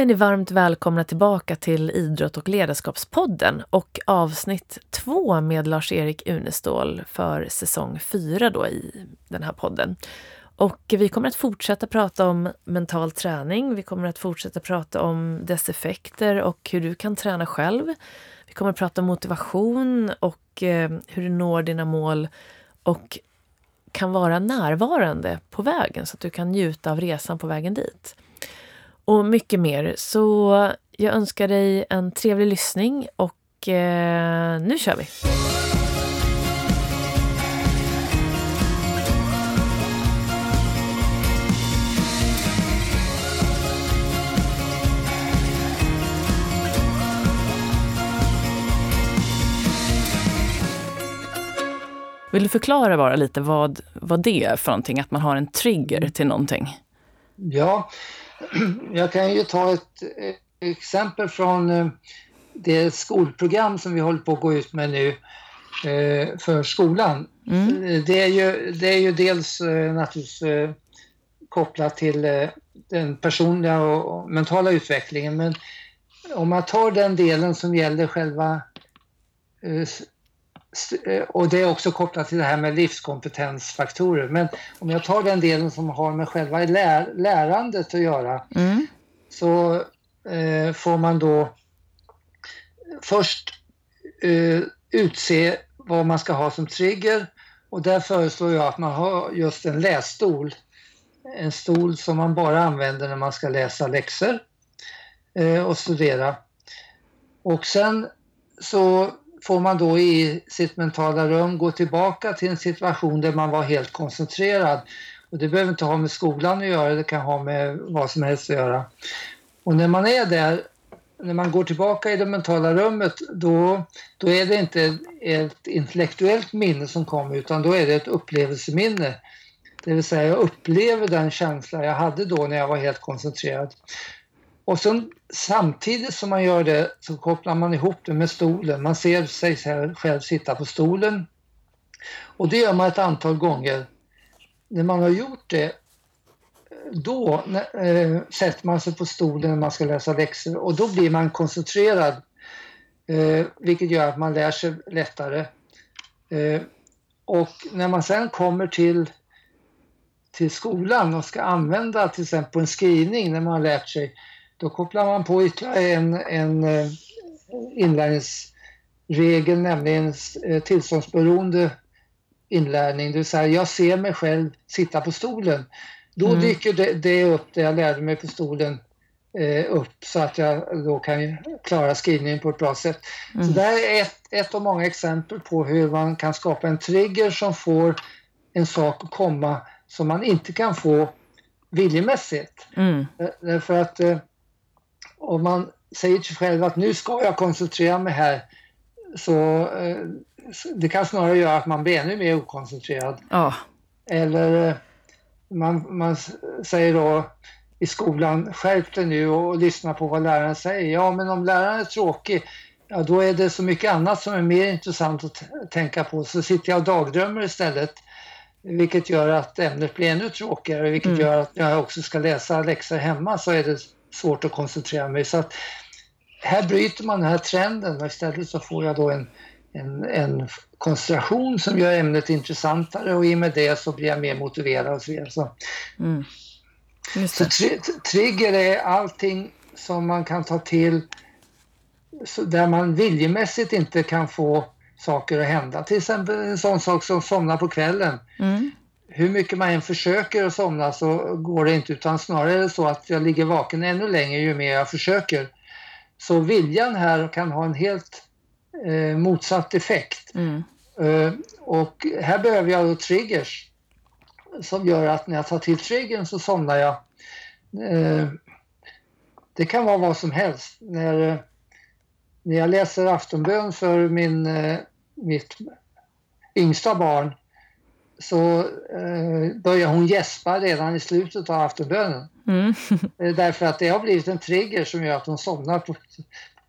Då är ni varmt välkomna tillbaka till Idrott och ledarskapspodden och avsnitt två med Lars-Erik Unestål för säsong fyra då i den här podden. Och vi kommer att fortsätta prata om mental träning. Vi kommer att fortsätta prata om dess effekter och hur du kan träna själv. Vi kommer att prata om motivation och eh, hur du når dina mål och kan vara närvarande på vägen så att du kan njuta av resan på vägen dit och mycket mer. Så jag önskar dig en trevlig lyssning och eh, nu kör vi! Vill du förklara bara lite vad, vad det är för någonting, att man har en trigger till någonting? Ja, jag kan ju ta ett exempel från eh, det skolprogram som vi håller på att gå ut med nu eh, för skolan. Mm. Det, är ju, det är ju dels eh, naturligtvis kopplat till den personliga och mentala utvecklingen men om man tar den delen som gäller själva och det är också kopplat till det här med livskompetensfaktorer. Men om jag tar den delen som har med själva lär, lärandet att göra mm. så eh, får man då först eh, utse vad man ska ha som trigger och där föreslår jag att man har just en lässtol. En stol som man bara använder när man ska läsa läxor eh, och studera. Och sen så får man då i sitt mentala rum gå tillbaka till en situation där man var helt koncentrerad. Och det behöver inte ha med skolan att göra, det kan ha med vad som helst att göra. Och när man är där, när man går tillbaka i det mentala rummet, då, då är det inte ett intellektuellt minne som kommer utan då är det ett upplevelseminne. Det vill säga jag upplever den känsla jag hade då när jag var helt koncentrerad. Och sen, samtidigt som man gör det så kopplar man ihop det med stolen. Man ser sig själv sitta på stolen. Och det gör man ett antal gånger. När man har gjort det då eh, sätter man sig på stolen när man ska läsa läxor och då blir man koncentrerad. Eh, vilket gör att man lär sig lättare. Eh, och när man sen kommer till, till skolan och ska använda till exempel en skrivning när man har lärt sig då kopplar man på ytterligare en, en eh, inlärningsregel, nämligen eh, tillståndsberoende inlärning. Det vill säga, jag ser mig själv sitta på stolen. Då mm. dyker det, det, upp, det jag lärde mig på stolen, eh, upp så att jag då kan klara skrivningen på ett bra sätt. Mm. Så det här är ett, ett av många exempel på hur man kan skapa en trigger som får en sak att komma som man inte kan få viljemässigt. Mm. Därför att om man säger till sig själv att nu ska jag koncentrera mig här så eh, det kan snarare göra att man blir ännu mer okoncentrerad. Oh. Eller eh, man, man säger då i skolan, skärp dig nu och, och lyssna på vad läraren säger. Ja, men om läraren är tråkig, ja då är det så mycket annat som är mer intressant att tänka på. Så sitter jag och dagdrömmer istället. Vilket gör att ämnet blir ännu tråkigare, vilket mm. gör att när jag också ska läsa läxor hemma så är det svårt att koncentrera mig. Så att här bryter man den här trenden och istället så får jag då en, en, en koncentration som gör ämnet intressantare och i och med det så blir jag mer motiverad och så vidare. Så, mm. så tri trigger är allting som man kan ta till där man viljemässigt inte kan få saker att hända. Till exempel en sån sak som somna på kvällen. Mm hur mycket man än försöker att somna så går det inte utan snarare är det så att jag ligger vaken ännu längre ju mer jag försöker. Så viljan här kan ha en helt eh, motsatt effekt. Mm. Eh, och här behöver jag då triggers som gör att när jag tar till triggern så somnar jag. Eh, det kan vara vad som helst. När, när jag läser aftonbön för min, eh, mitt yngsta barn så eh, börjar hon gäspa redan i slutet av aftonbönen. Mm. Eh, därför att det har blivit en trigger som gör att hon somnar på,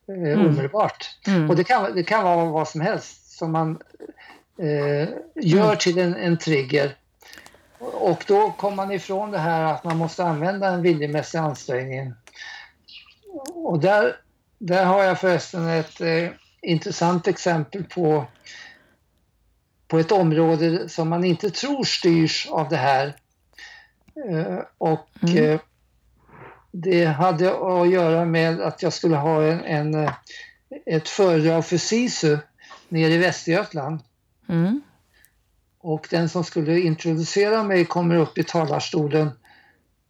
eh, mm. omedelbart. Mm. Och det kan, det kan vara vad som helst som man eh, gör mm. till en, en trigger. Och då kommer man ifrån det här att man måste använda en viljemässig ansträngning. och där, där har jag förresten ett eh, intressant exempel på, på ett område som man inte tror styrs av det här. Eh, och Mm. eh, det hade att göra med att jag skulle ha en, en, eh, ett föredrag för SISU nere i Västergötland. Mm. Och den som skulle introducera mig kommer upp i talarstolen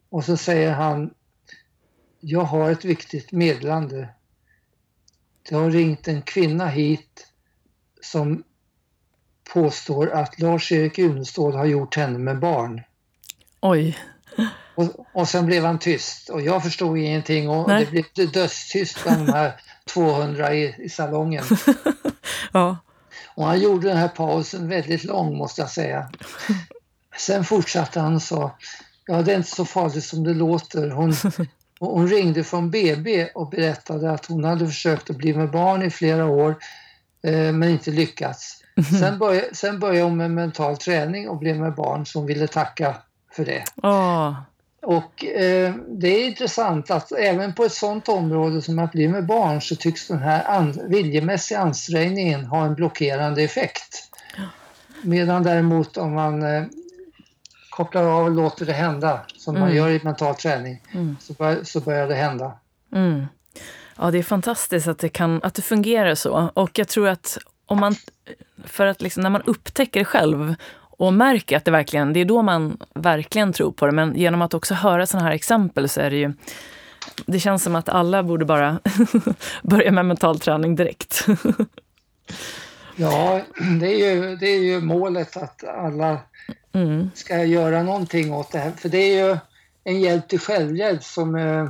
och så säger han Jag har ett viktigt meddelande. Det har ringt en kvinna hit som påstår att Lars-Erik Unestål har gjort henne med barn. Oj. Och, och sen blev han tyst och jag förstod ingenting och Nej. det blev dödstyst bland de här 200 i, i salongen. Ja. Och han gjorde den här pausen väldigt lång måste jag säga. Sen fortsatte han och sa, ja det är inte så farligt som det låter. Hon, hon ringde från BB och berättade att hon hade försökt att bli med barn i flera år eh, men inte lyckats. Sen, började, sen började hon med mental träning och blev med barn som ville tacka för det. Åh. Och eh, det är intressant att även på ett sådant område som att bli med barn så tycks den här an- viljemässiga ansträngningen ha en blockerande effekt. Medan däremot om man eh, kopplar av och låter det hända, som man Mm. gör i mental träning, Mm. så, bör, så börjar det hända. Mm. Ja, det är fantastiskt att det, kan, att det fungerar så. Och jag tror att om man, för att liksom, när man upptäcker det själv och märker att det verkligen, det är då man verkligen tror på det. Men genom att också höra sådana här exempel så är det ju, det känns som att alla borde bara börja med mental träning direkt. Ja, det är, ju, det är ju målet att alla Mm. ska göra någonting åt det här. För det är ju en hjälp till självhjälp som, eh,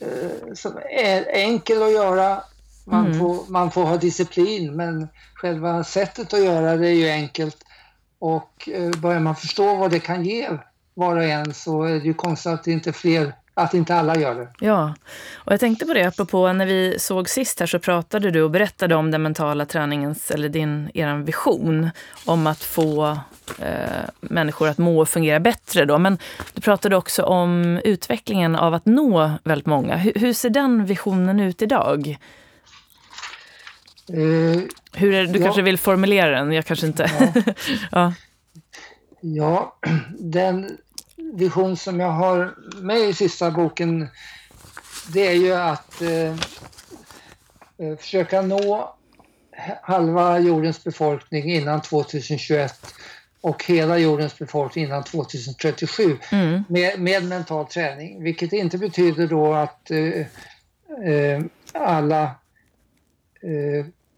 eh, som är enkel att göra. Man, Mm. får, man får ha disciplin men själva sättet att göra det är ju enkelt. Och eh, börjar man förstå vad det kan ge var och en så är det ju konstigt att inte fler, att inte alla gör det. Ja, och jag tänkte på det apropå när vi såg sist här så pratade du och berättade om den mentala träningens, eller din, er vision om att få eh, människor att må och fungera bättre då. Men du pratade också om utvecklingen av att nå väldigt många. Hur, hur ser den visionen ut idag? Eh, Hur är, du Ja. kanske vill formulera den, jag kanske inte... ja. Ja, den vision som jag har med i sista boken det är ju att eh, eh, försöka nå halva jordens befolkning innan 2021 och hela jordens befolkning innan 2037 Mm. med, med mental träning. Vilket inte betyder då att eh, eh, alla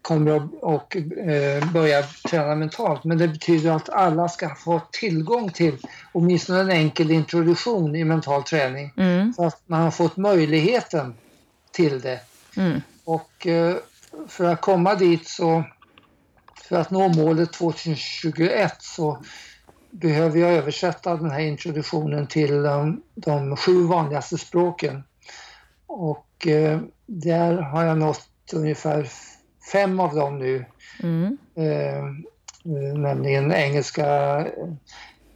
kommer att och, eh, börja träna mentalt. Men det betyder att alla ska få tillgång till åtminstone en enkel introduktion i mental träning. Mm. Så att man har fått möjligheten till det. Mm. Och eh, för att komma dit så, för att nå målet 2021 så behöver jag översätta den här introduktionen till de, de sju vanligaste språken. Och eh, där har jag nått ungefär fem av dem nu. Mm. Eh, eh, nämligen engelska,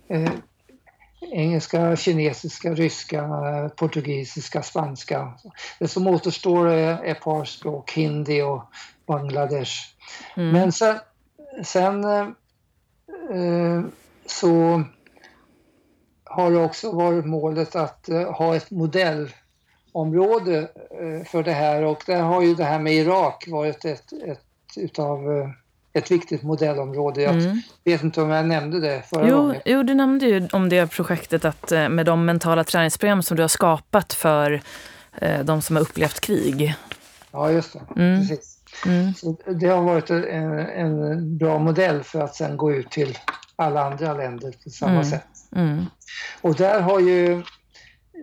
eh, engelska, kinesiska, ryska, portugisiska, spanska. Det som återstår är ett par språk, hindi och Bangladesh. Mm. Men sen, sen eh, så har det också varit målet att eh, ha ett modellområde eh, för det här och där har ju det här med Irak varit ett, ett utav eh, ett viktigt modellområde. Jag Mm. vet inte om jag nämnde det förra Jo, gången. jo, du nämnde ju om det projektet att eh, med de mentala träningsprogram som du har skapat för de som har upplevt krig. Ja, just det. Mm. Precis. Mm. Så det har varit en, en bra modell för att sen gå ut till alla andra länder på samma Mm. sätt. Mm. Och där har ju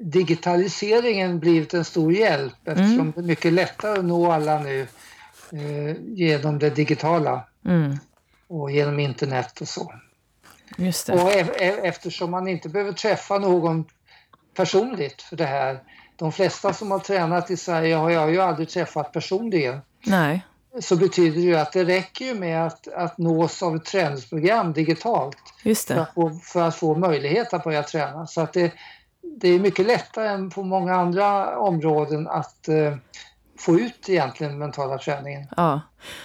digitaliseringen blivit en stor hjälp eftersom Mm. det är mycket lättare att nå alla nu eh, genom det digitala Mm. och genom internet och så. Just Och det. e- e- eftersom man inte behöver träffa någon personligt för det här. De flesta som har tränat i Sverige har jag ju aldrig träffat personligen. Nej. Så betyder det ju att det räcker ju med att, att nås av ett träningsprogram digitalt Just för det. att, få, för att få möjlighet att börja träna. Så att det, det är mycket lättare än på många andra områden att eh, få ut egentligen mentala träningen. Ja,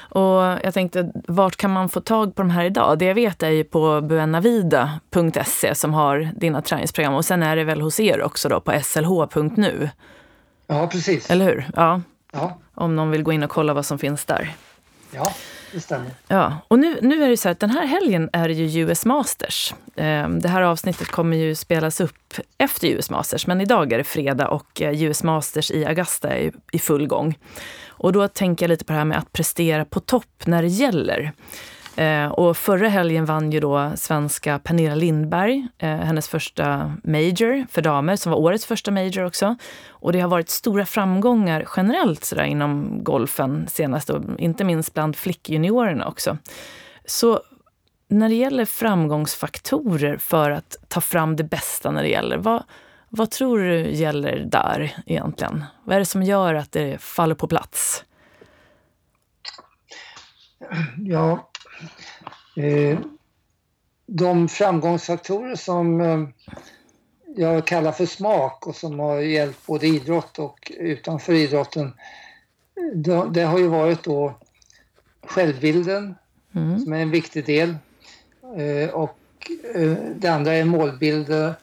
och jag tänkte, vart kan man få tag på de här idag? Det jag vet är ju på buenavida.se som har dina träningsprogram och sen är det väl hos er också då på slh.nu. Ja, precis. Eller hur? Ja. ja. Om någon vill gå in och kolla vad som finns där. Ja, det stämmer. Ja, och nu, nu är det så här att den här helgen är det ju US Masters. Ehm, det här avsnittet kommer ju spelas upp efter US Masters, men idag är det fredag och eh, US Masters i Augusta är i full gång. Och då tänker jag lite på det här med att prestera på topp när det gäller. Eh, och förra helgen vann ju då svenska Pernilla Lindberg, eh, hennes första major för damer, som var årets första major också. Och det har varit stora framgångar generellt sådär inom golfen senast, och inte minst bland flickjuniorerna också. Så när det gäller framgångsfaktorer för att ta fram det bästa när det gäller, vad, vad tror du gäller där egentligen? Vad är det som gör att det faller på plats? Ja, de framgångsfaktorer som eh, jag kallar för smak och som har hjälpt både idrott och utanför idrotten. Det har ju varit då självbilden mm. som är en viktig del. Eh, och det andra är målbilder.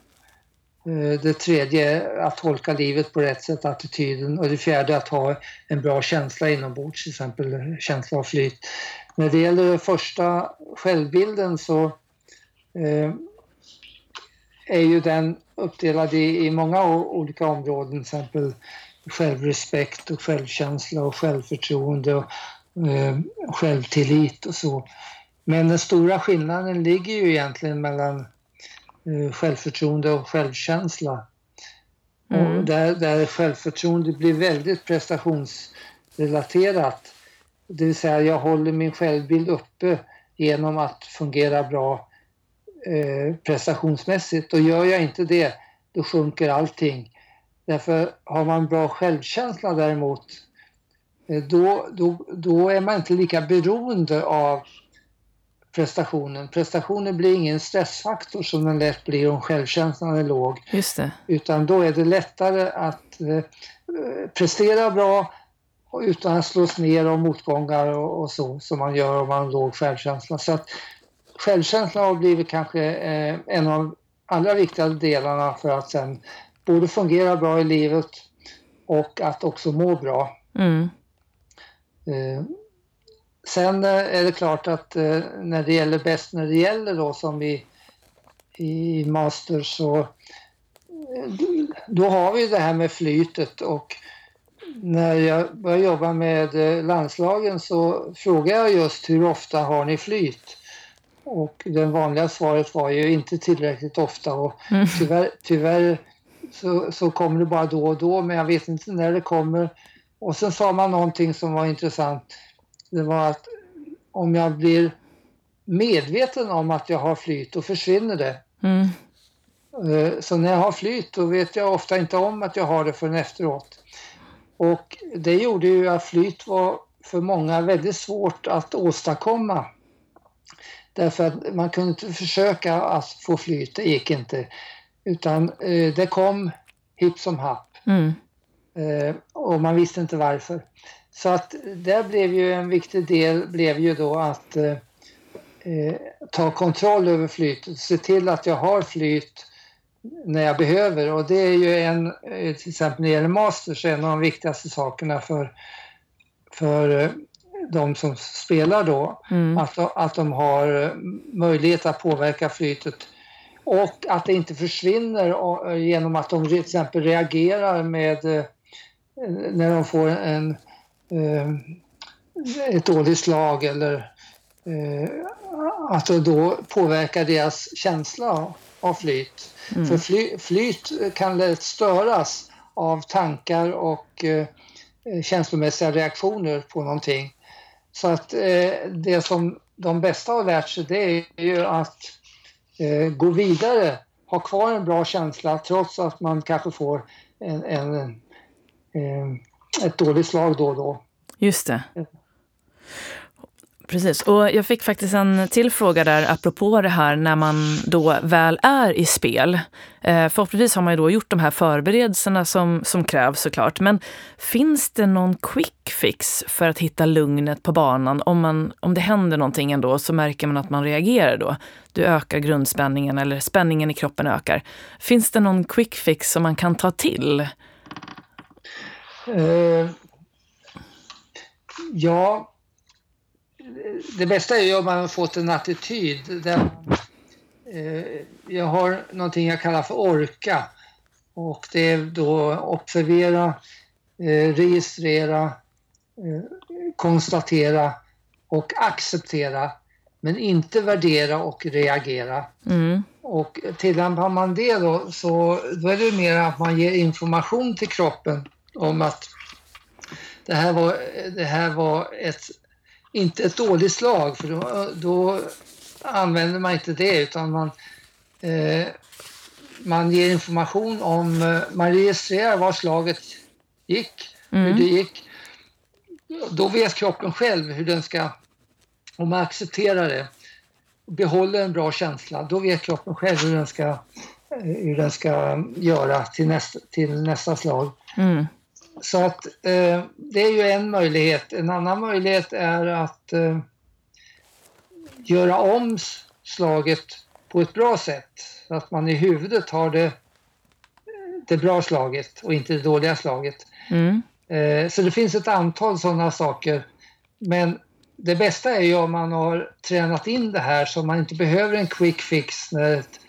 Eh, det tredje är att tolka livet på rätt sätt, attityden. Och det fjärde att ha en bra känsla inombords, till exempel känsla av flyt. När det gäller den första självbilden så eh, är ju den uppdelad i, i många olika områden, till exempel självrespekt och självkänsla och självförtroende och eh, självtillit och så. Men den stora skillnaden ligger ju egentligen mellan självförtroende och självkänsla. Mm. Och där, där självförtroende blir väldigt prestationsrelaterat det vill säga jag håller min självbild uppe genom att fungera bra eh, prestationsmässigt och gör jag inte det då sjunker allting. Därför har man bra självkänsla däremot eh, då, då, då är man inte lika beroende av prestationen. Prestationen blir ingen stressfaktor som den lätt blir om självkänslan är låg. Just det. Utan då är det lättare att eh, prestera bra utan att slås ner av motgångar och, och, så som man gör om man har låg självkänsla. Så att självkänslan har blivit kanske eh, en av de allra viktigaste delarna för att sen både fungera bra i livet och att också må bra. Mm. Eh, sen eh, är det klart att eh, när det gäller bäst när det gäller då som i, i master så eh, då har vi det här med flytet och när jag började jobba med landslagen så frågade jag just hur ofta har ni flyt? Och det vanliga svaret var ju inte tillräckligt ofta och mm. tyvärr, tyvärr så, så kommer det bara då och då men jag vet inte när det kommer. Och sen sa man någonting som var intressant. Det var att om jag blir medveten om att jag har flyt då försvinner det. Mm. Eh, så när jag har flyt då vet jag ofta inte om att jag har det förrän efteråt. Och det gjorde ju att flyt var för många väldigt svårt att åstadkomma. Därför att man kunde inte försöka att få flyt, det gick inte. Utan eh, det kom hipp som happ. Mm. Eh, och man visste inte varför. Så att det blev ju en viktig del blev ju då att eh, eh ta kontroll över flytet, se till att jag har flyt när jag behöver och det är ju en, eh, till exempel när det gäller masters, en av de viktigaste sakerna för, för eh, de som spelar då. Mm. Att, att de har möjlighet att påverka flytet och att det inte försvinner genom att de till exempel reagerar med när de får en, ett dåligt slag eller att det då påverkar deras känsla av flyt. Mm. För fly, flyt kan lätt störas av tankar och eh, känslomässiga reaktioner på någonting. Så att eh, det som de bästa har lärt sig det är ju att eh, gå vidare, ha kvar en bra känsla trots att man kanske får en, en, en ett dåligt slag då och då. Just det. Precis, och jag fick faktiskt en till fråga där apropå det här när man då väl är i spel. Eh, förhoppningsvis har man ju då gjort de här förberedelserna som, som krävs såklart. Men finns det någon quick fix för att hitta lugnet på banan? Om, man, om det händer någonting ändå så märker man att man reagerar då. Du ökar grundspänningen eller spänningen i kroppen ökar. Finns det någon quick fix som man kan ta till? Uh, ja, det bästa är ju om man har fått en attityd där eh, jag har någonting jag kallar för orka och det är då observera, eh, registrera, eh, konstatera och acceptera men inte värdera och reagera. Mm. Och tillämpar man det då så då är det mer att man ger information till kroppen om att det här var, det här var ett inte ett dåligt slag för då, då använder man inte det utan man, eh, man ger information om, eh, man registrerar var slaget gick, mm. hur det gick. Då vet kroppen själv hur den ska, om man accepterar det, behåller en bra känsla, då vet kroppen själv hur den ska, eh, hur den ska göra till nästa, till nästa slag. Mm. Så att eh, det är ju en möjlighet. En annan möjlighet är att eh, göra om slaget på ett bra sätt. Så att man i huvudet har det, det bra slaget och inte det dåliga slaget. Mm. Eh, så det finns ett antal sådana saker. Men det bästa är ju om man har tränat in det här så man inte behöver en quick fix när ett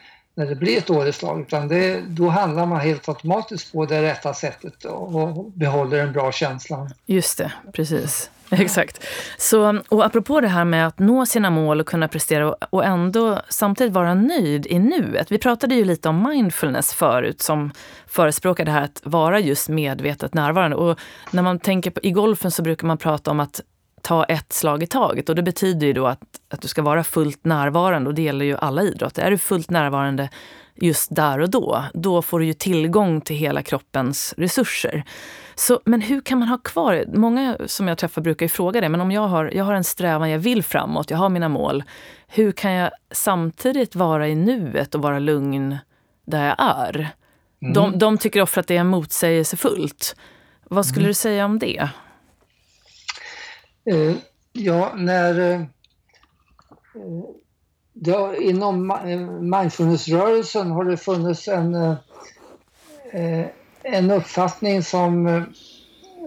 när det blir ett dåligt slag utan det, då handlar man helt automatiskt på det rätta sättet och behåller en bra känsla. Just det, precis. Exakt. Så, och apropå det här med att nå sina mål och kunna prestera och ändå samtidigt vara nöjd i nuet. Vi pratade ju lite om mindfulness förut som förespråkar det här att vara just medvetet närvarande. Och när man tänker på, i golfen så brukar man prata om att ta ett slag i taget. Och det betyder ju då att, att du ska vara fullt närvarande och det gäller ju alla idrotter. Är du fullt närvarande just där och då, då får du ju tillgång till hela kroppens resurser. Så, men hur kan man ha kvar, många som jag träffar brukar ju fråga det, men om jag har, jag har en strävan, jag vill framåt, jag har mina mål. Hur kan jag samtidigt vara i nuet och vara lugn där jag är? Mm. De, de tycker ofta att det är motsägelsefullt. Vad skulle mm. du säga om det? Eh, ja, när eh, det, inom mindfulnessrörelsen har det funnits en, eh, en uppfattning som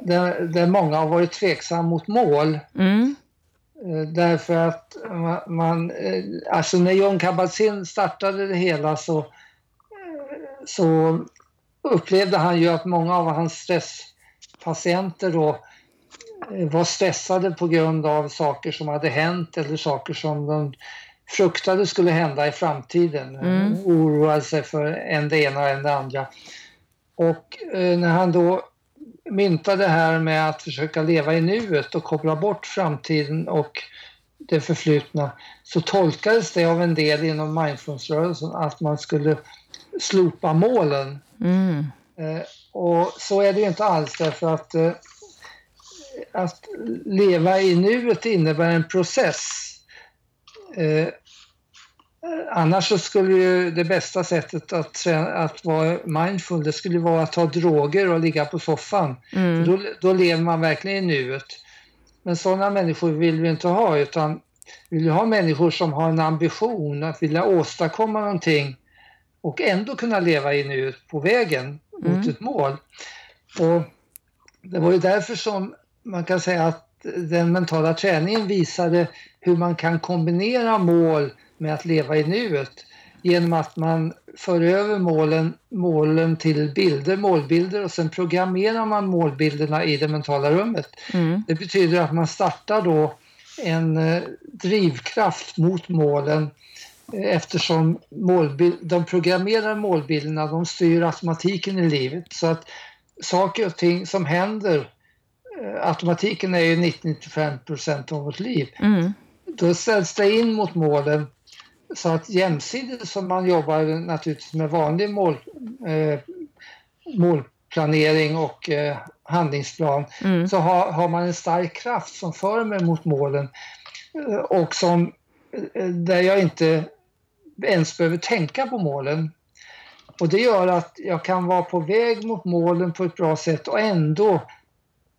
där, där många har varit tveksamma mot mål. Mm. Därför att man, alltså när John Kabat-Zinn startade det hela så, så upplevde han ju att många av hans stresspatienter då var stressade på grund av saker som hade hänt eller saker som de fruktade skulle hända i framtiden. Mm. Oroade sig för en det ena och en det andra. Och eh, när han då myntade det här med att försöka leva i nuet och koppla bort framtiden och det förflutna så tolkades det av en del inom mindfulnessrörelsen att man skulle slopa målen. Mm. Eh, och så är det ju inte alls därför att eh, att leva i nuet innebär en process. Eh, annars så skulle ju det bästa sättet att, att vara mindful, det skulle vara att ta droger och ligga på soffan. Mm. Då, då lever man verkligen i nuet. Men sådana människor vill vi inte ha utan vi vill ha människor som har en ambition att vilja åstadkomma någonting och ändå kunna leva i nuet på vägen mot mm. ett mål. Och det var ju därför som man kan säga att den mentala träningen visade hur man kan kombinera mål med att leva i nuet genom att man för över målen, målen till bilder, målbilder och sen programmerar man målbilderna i det mentala rummet. Mm. Det betyder att man startar då en eh, drivkraft mot målen eh, eftersom målbild, de programmerade målbilderna de styr automatiken i livet. Så att saker och ting som händer automatiken är ju 90-95 procent av vårt liv. Mm. Då ställs det in mot målen så att jämsides som man jobbar naturligtvis med vanlig mål, eh, målplanering och eh, handlingsplan mm. så har, har, man en stark kraft som för mig mot målen. och som, där jag inte ens behöver tänka på målen. Och det gör att jag kan vara på väg mot målen på ett bra sätt och ändå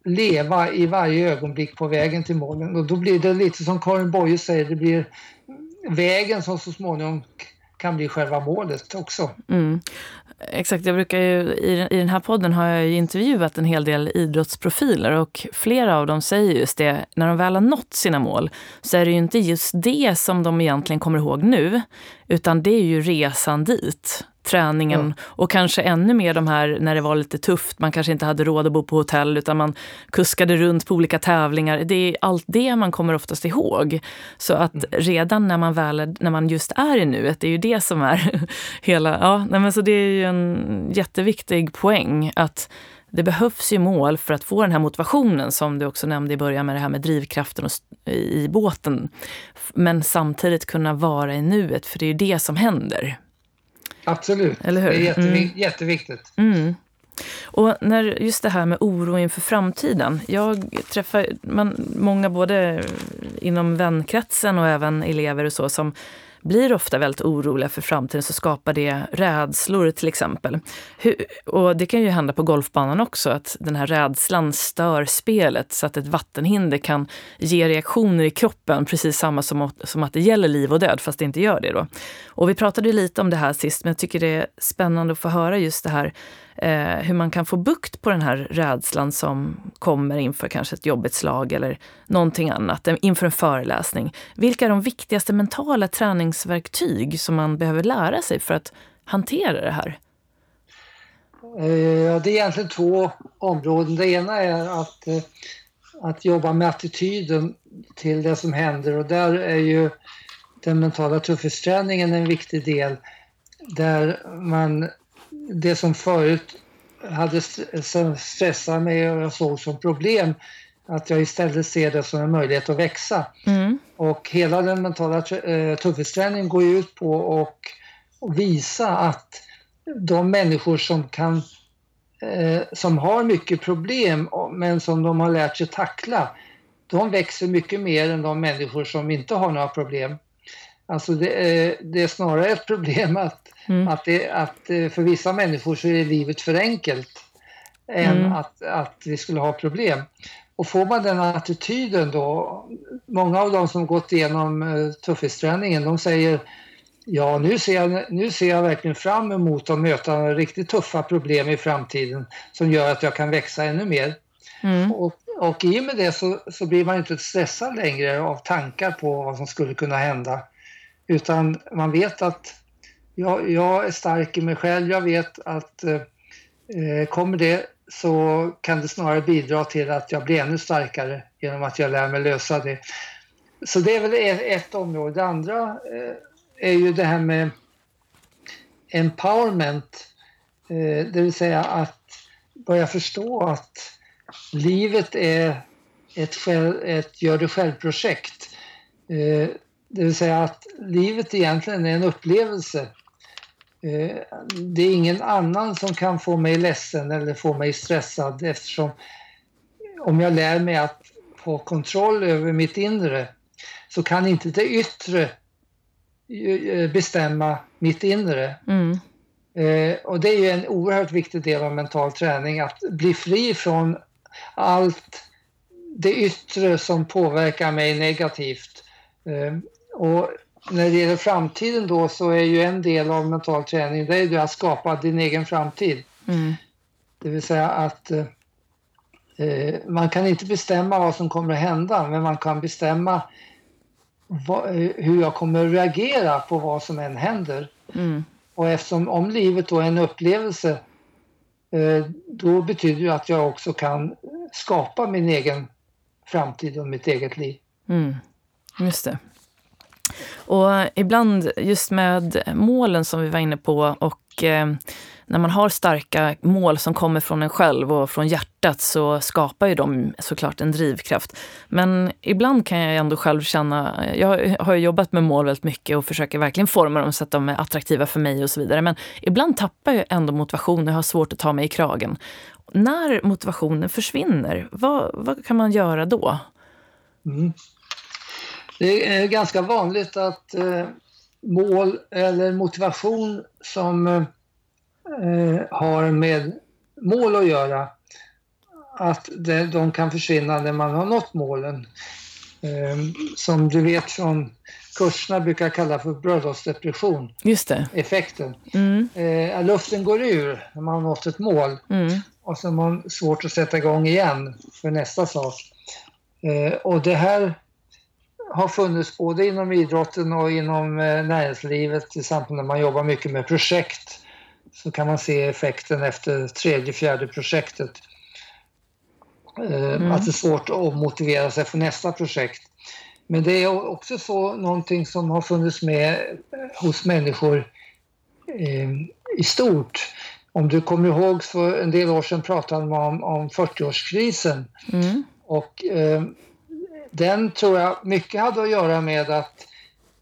leva i varje ögonblick på vägen till målen. Och då blir det lite som Karin Boye säger, det blir vägen som så småningom kan bli själva målet också. Mm. Exakt, jag brukar ju, i, i den här podden har jag intervjuat en hel del idrottsprofiler och flera av dem säger just det, när de väl har nått sina mål så är det ju inte just det som de egentligen kommer ihåg nu, utan det är ju resan dit träningen ja. och kanske ännu mer de här när det var lite tufft. Man kanske inte hade råd att bo på hotell utan man kuskade runt på olika tävlingar. Det är allt det man kommer oftast ihåg. Så att mm. redan när man väl när man just är i nuet, det är ju det som är hela... Ja, nej men så det är ju en jätteviktig poäng att det behövs ju mål för att få den här motivationen som du också nämnde i början med det här med drivkraften i båten. Men samtidigt kunna vara i nuet, för det är ju det som händer. Absolut, Eller hur? det är jättevi mm. jätteviktigt. Mm. Och när just det här med oro inför framtiden. Jag träffar man, många både inom vänkretsen och även elever och så som blir ofta väldigt oroliga för framtiden så skapar det rädslor till exempel. Hur, och det kan ju hända på golfbanan också, att den här rädslan stör spelet så att ett vattenhinder kan ge reaktioner i kroppen, precis samma som, som att det gäller liv och död, fast det inte gör det då. Och vi pratade lite om det här sist, men jag tycker det är spännande att få höra just det här eh, hur man kan få bukt på den här rädslan som kommer inför kanske ett jobbigt slag eller någonting annat, eh, inför en föreläsning. Vilka är de viktigaste mentala träningsverktyg som man behöver lära sig för att hantera det här? Eh, det är egentligen två områden. Det ena är att, eh, att jobba med attityden till det som händer och där är ju den mentala tuffhetsträningen en viktig del där man det som förut hade stressat mig och jag såg som problem, att jag istället ser det som en möjlighet att växa. Mm. Och hela den mentala eh, tuffhetsträningen går ju ut på att visa att de människor som kan eh, som har mycket problem men som de har lärt sig tackla, de växer mycket mer än de människor som inte har några problem. Alltså det är, det är snarare ett problem att Mm. Att, det, att eh, för vissa människor så är livet för enkelt än mm. att, att vi skulle ha problem. Och får man den attityden då, många av de som gått igenom uh, tuffhetsträningen, de säger ja nu ser, jag, nu ser jag verkligen fram emot att möta riktigt tuffa problem i framtiden som gör att jag kan växa ännu mer. Mm. Och, och i och med det så, så blir man inte stressad längre av tankar på vad som skulle kunna hända. Utan man vet att jag, jag är stark i mig själv. Jag vet att eh, eh, kommer det så kan det snarare bidra till att jag blir ännu starkare genom att jag lär mig lösa det. Så det är väl e-, ett område. Det andra eh, är ju det här med empowerment. Eh, det vill säga att börja förstå att livet är ett, själv, ett gör det själv-projekt. Eh, det vill säga att livet egentligen är en upplevelse Eh, det är ingen annan som kan få mig ledsen eller få mig stressad eftersom om jag lär mig att få kontroll över mitt inre så kan inte det yttre eh, bestämma mitt inre. Mm. Eh, och det är ju en oerhört viktig del av mental träning, att bli fri från allt det yttre som påverkar mig negativt. Och när det gäller framtiden då så är ju en del av mental träning det är ju att skapa din egen framtid. Mm. Det vill säga att eh, man kan inte bestämma vad som kommer att hända men man kan bestämma vad, hur jag kommer att reagera på vad som än händer. Mm. Och eftersom om livet då är en upplevelse eh, då betyder det att jag också kan skapa min egen framtid och mitt eget liv. Mm. Just det. Och ibland, just med målen som vi var inne på och eh, när man har starka mål som kommer från en själv och från hjärtat så skapar ju de såklart en drivkraft. Men ibland kan jag ändå själv känna, jag har jobbat med mål väldigt mycket och försöker verkligen forma dem så att de är attraktiva för mig och så vidare. Men ibland tappar jag ändå motivationen och har svårt att ta mig i kragen. När motivationen försvinner, vad, vad kan man göra då? Mm. Det är ganska vanligt att eh, mål eller motivation som eh, har med mål att göra, att de kan försvinna när man har nått målen. Eh, som du vet från kurserna brukar kalla för bröllopsdepression. Just det. Effekten. Mm. Eh, luften går ur när man har nått ett mål Mm. och så har man svårt att sätta igång igen för nästa sak. Eh, och det här har funnits både inom idrotten och inom eh, näringslivet. Till exempel när man jobbar mycket med projekt så kan man se effekten efter tredje, fjärde projektet. Eh, Mm. Att det är svårt att motivera sig för nästa projekt. Men det är också så någonting som har funnits med eh, hos människor eh, i stort. Om du kommer ihåg för en del år sedan pratade man om, om 40-årskrisen Mm. och eh, den tror jag mycket hade att göra med att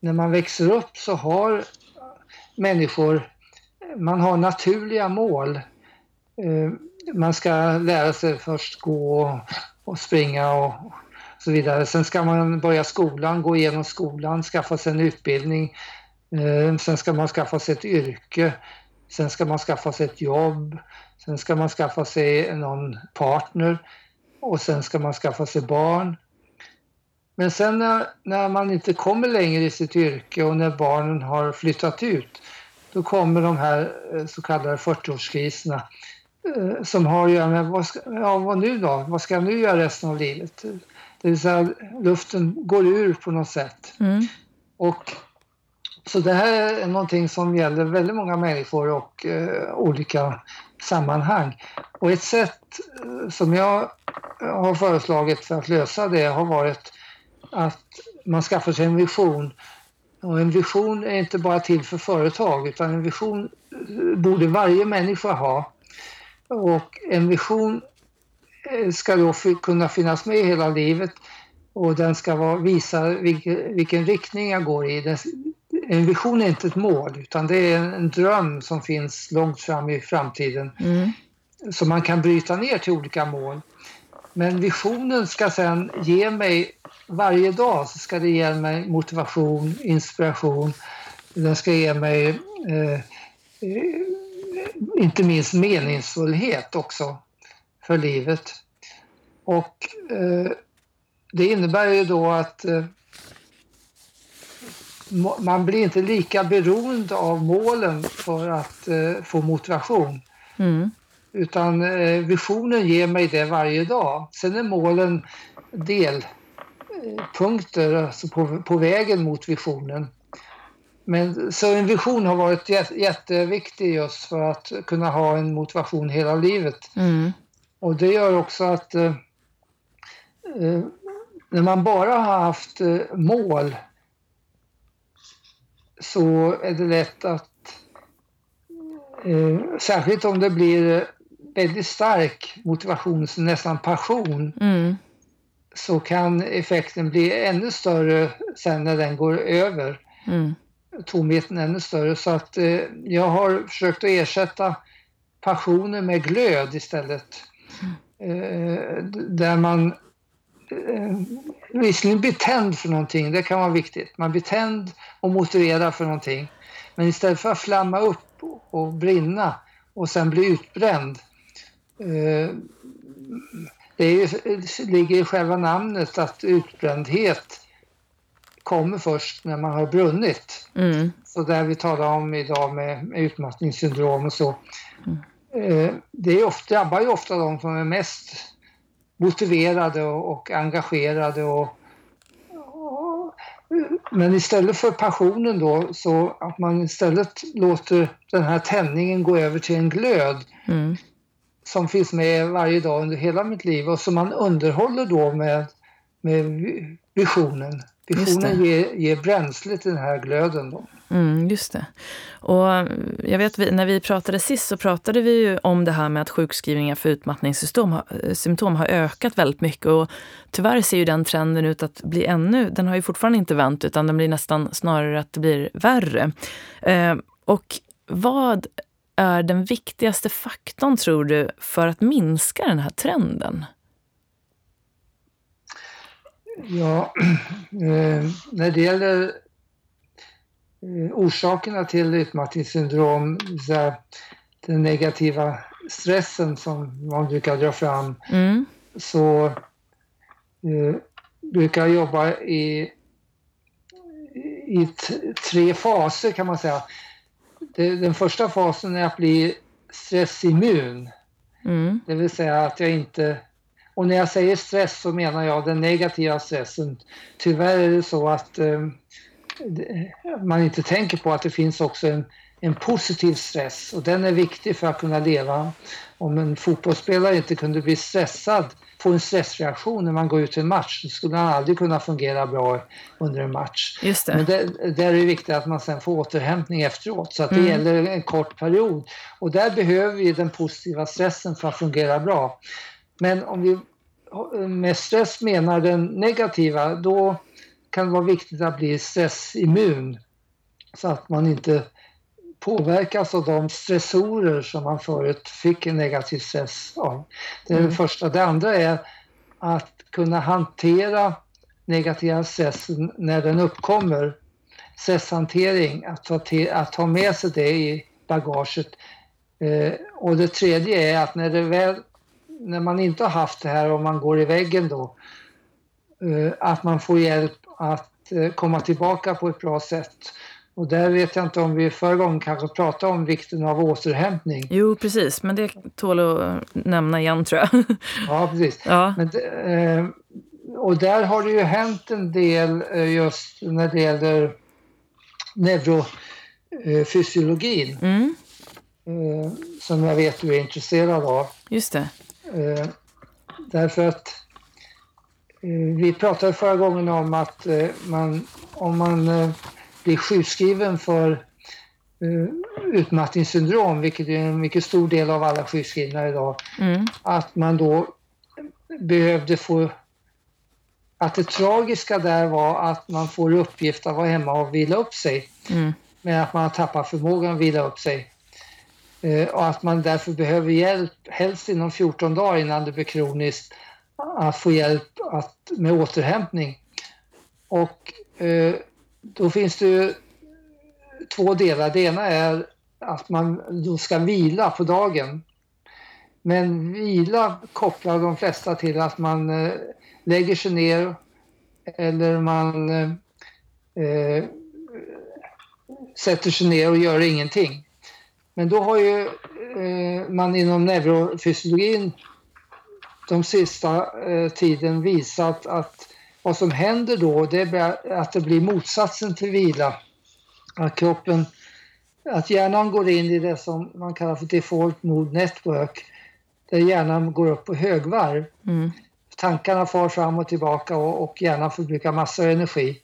när man växer upp så har människor, man har naturliga mål. Eh, man ska lära sig först gå och, springa och så vidare. Sen ska man börja skolan, gå igenom skolan, skaffa sig en utbildning. Eh, sen ska man skaffa sig ett yrke. Sen ska man skaffa sig ett jobb. Sen ska man skaffa sig någon partner och sen ska man skaffa sig barn. Men sen när, när man inte kommer längre i sitt yrke och när barnen har flyttat ut, då kommer de här eh, så kallade 40-årskriserna eh, som har att göra med vad, ska, ja, vad nu då? Vad ska jag nu göra resten av livet? Det vill säga luften går ur på något sätt. Mm. Och, så det här är någonting som gäller väldigt många människor och eh, olika sammanhang. Och ett sätt eh, som jag har föreslagit för att lösa det har varit att man skaffar sig en vision. Och en vision är inte bara till för företag utan en vision eh, borde varje människa ha. Och en vision eh, ska då kunna finnas med hela livet och den ska vara, visa vilken, vilken riktning jag går i. En vision är inte ett mål utan det är en dröm som finns långt fram i framtiden Mm. som man kan bryta ner till olika mål. Men visionen ska sen ge mig, varje dag så ska det ge mig motivation, inspiration. Den ska ge mig eh, inte minst meningsfullhet också för livet. Och eh, det innebär ju då att eh, man blir inte lika beroende av målen för att eh, få motivation. Mm. Utan eh, visionen ger mig det varje dag. Sen är målen delpunkter alltså på, på vägen mot visionen. Men, så en vision har varit jät- jätteviktig just för att kunna ha en motivation hela livet. Mm. Och det gör också att eh, eh, när man bara har haft eh, mål så är det lätt att, eh, särskilt om det blir eh, väldigt stark motivation, nästan passion, Mm. så kan effekten bli ännu större sen när den går över. Mm. Tomheten ännu större. Så att eh, jag har försökt att ersätta passionen med glöd istället. Eh, där man eh, visserligen blir tänd för någonting, det kan vara viktigt. Man blir tänd och motiverad för någonting. Men istället för att flamma upp och brinna och sen bli utbränd. Eh, det, ju, det ligger i själva namnet att utbrändhet kommer först när man har brunnit. Mm. Så där vi talar om idag med, med utmattningssyndrom och så. Eh, det är ofta, drabbar ju ofta de som är mest motiverade och, och engagerade. Och, och, men istället för passionen då, så att man istället låter den här tändningen gå över till en glöd Mm. Som finns med varje dag under hela mitt liv och som man underhåller då med, med vi- visionen. Visionen ger, ger bränsle till den här glöden då. Mm, just det. Och jag vet, när vi pratade sist så pratade vi ju om det här med att sjukskrivningar för utmattningssymptom har, eh, har ökat väldigt mycket. Och tyvärr ser ju den trenden ut att bli ännu, den har ju fortfarande inte vänt utan den blir nästan snarare att det blir värre. Eh, och vad är den viktigaste faktorn tror du för att minska den här trenden? Ja, eh, när det gäller eh, orsakerna till utmattningssyndrom, så den negativa stressen som man brukar dra fram, mm. så eh, brukar jag jobba i, i tre faser kan man säga. Den första fasen är att bli stressimmun. Mm. Det vill säga att jag inte och när jag säger stress så menar jag den negativa stressen. Tyvärr är det så att eh, man inte tänker på att det finns också en, en positiv stress och den är viktig för att kunna leva. Om en fotbollsspelare inte kunde bli stressad, få en stressreaktion när man går ut i en match, så skulle han aldrig kunna fungera bra under en match. Just det. Men det, där är det viktigt att man sen får återhämtning efteråt, så att det mm. gäller en kort period. Och där behöver vi den positiva stressen för att fungera bra. Men om vi med stress menar den negativa, då kan det vara viktigt att bli stressimmun så att man inte påverkas av de stressorer som man förut fick en negativ stress av. Det är mm. det första. Det andra är att kunna hantera negativa stress när den uppkommer. Stresshantering, att ta, till, att ta med sig det i bagaget. Eh, och det tredje är att när det väl när man inte har haft det här och man går i väggen då, eh, att man får hjälp att eh, komma tillbaka på ett bra sätt. Och där vet jag inte om vi förra gången kanske pratade om vikten av återhämtning. Jo, precis. Men det tål att nämna igen tror jag. Ja, precis. Ja. Men, eh, och där har det ju hänt en del just när det gäller neurofysiologin. Mm. Som jag vet du är intresserad av. Just det. Eh, därför att eh, vi pratade förra gången om att eh, man, om man eh, blir sjukskriven för eh, utmattningssyndrom, vilket är en mycket stor del av alla sjukskrivna idag, mm. att man då behövde få att det tragiska där var att man får uppgift att vara hemma och vila upp sig. Mm. Men att man har tappat förmågan att vila upp sig. Eh, och att man därför behöver hjälp, helst inom 14 dagar innan det blir kroniskt, att få hjälp att, med återhämtning. Och eh, då finns det ju två delar. Det ena är att man då ska vila på dagen. Men vila kopplar de flesta till att man eh, lägger sig ner eller man eh, eh sätter sig ner och gör ingenting. Men då har ju eh, man inom neurofysiologin de sista eh, tiden visat att vad som händer då det är att det blir motsatsen till vila. Att kroppen, att hjärnan går in i det som man kallar för default mode network. Där hjärnan går upp på högvarv. Mm. Tankarna far fram och tillbaka och, och hjärnan förbrukar massor av energi.